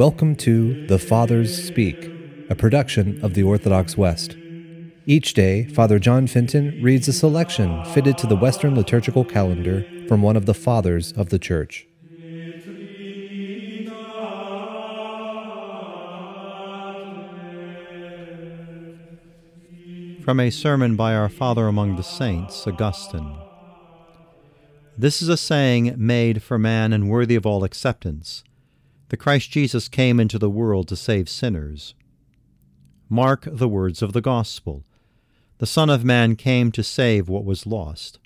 Welcome to The Fathers Speak, a production of the Orthodox West. Each day, Father John Fenton reads a selection fitted to the Western liturgical calendar from one of the Fathers of the Church. From a sermon by our Father among the Saints, Augustine. This is a saying made for man and worthy of all acceptance the Christ Jesus came into the world to save sinners. Mark the words of the Gospel. The Son of Man came to save what was lost.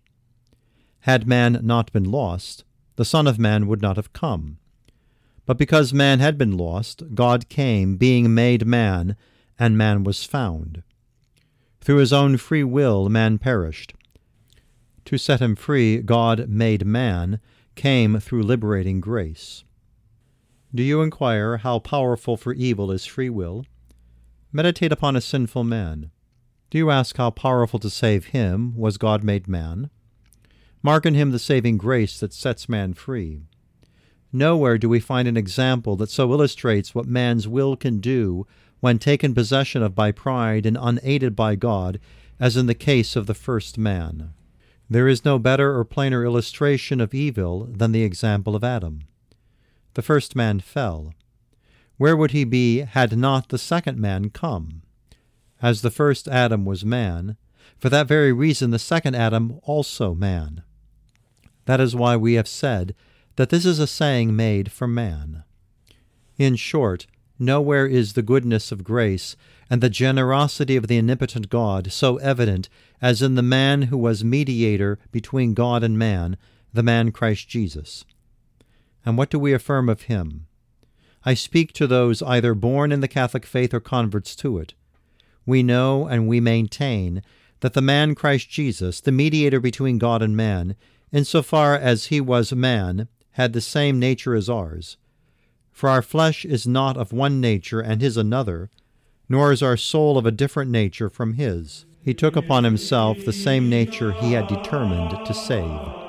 Had man not been lost, the Son of Man would not have come. But because man had been lost, God came, being made man, and man was found. Through his own free will, man perished. To set him free, God made man, came through liberating grace. Do you inquire how powerful for evil is free will? Meditate upon a sinful man. Do you ask how powerful to save him was God made man? Mark in him the saving grace that sets man free. Nowhere do we find an example that so illustrates what man's will can do when taken possession of by pride and unaided by God, as in the case of the first man. There is no better or plainer illustration of evil than the example of Adam the first man fell. Where would he be had not the second man come? As the first Adam was man, for that very reason the second Adam also man. That is why we have said that this is a saying made for man. In short, nowhere is the goodness of grace and the generosity of the omnipotent God so evident as in the man who was mediator between God and man, the man Christ Jesus. And what do we affirm of him? I speak to those either born in the Catholic faith or converts to it. We know and we maintain that the man Christ Jesus, the mediator between God and man, insofar as he was man, had the same nature as ours. For our flesh is not of one nature and his another, nor is our soul of a different nature from his. He took upon himself the same nature he had determined to save.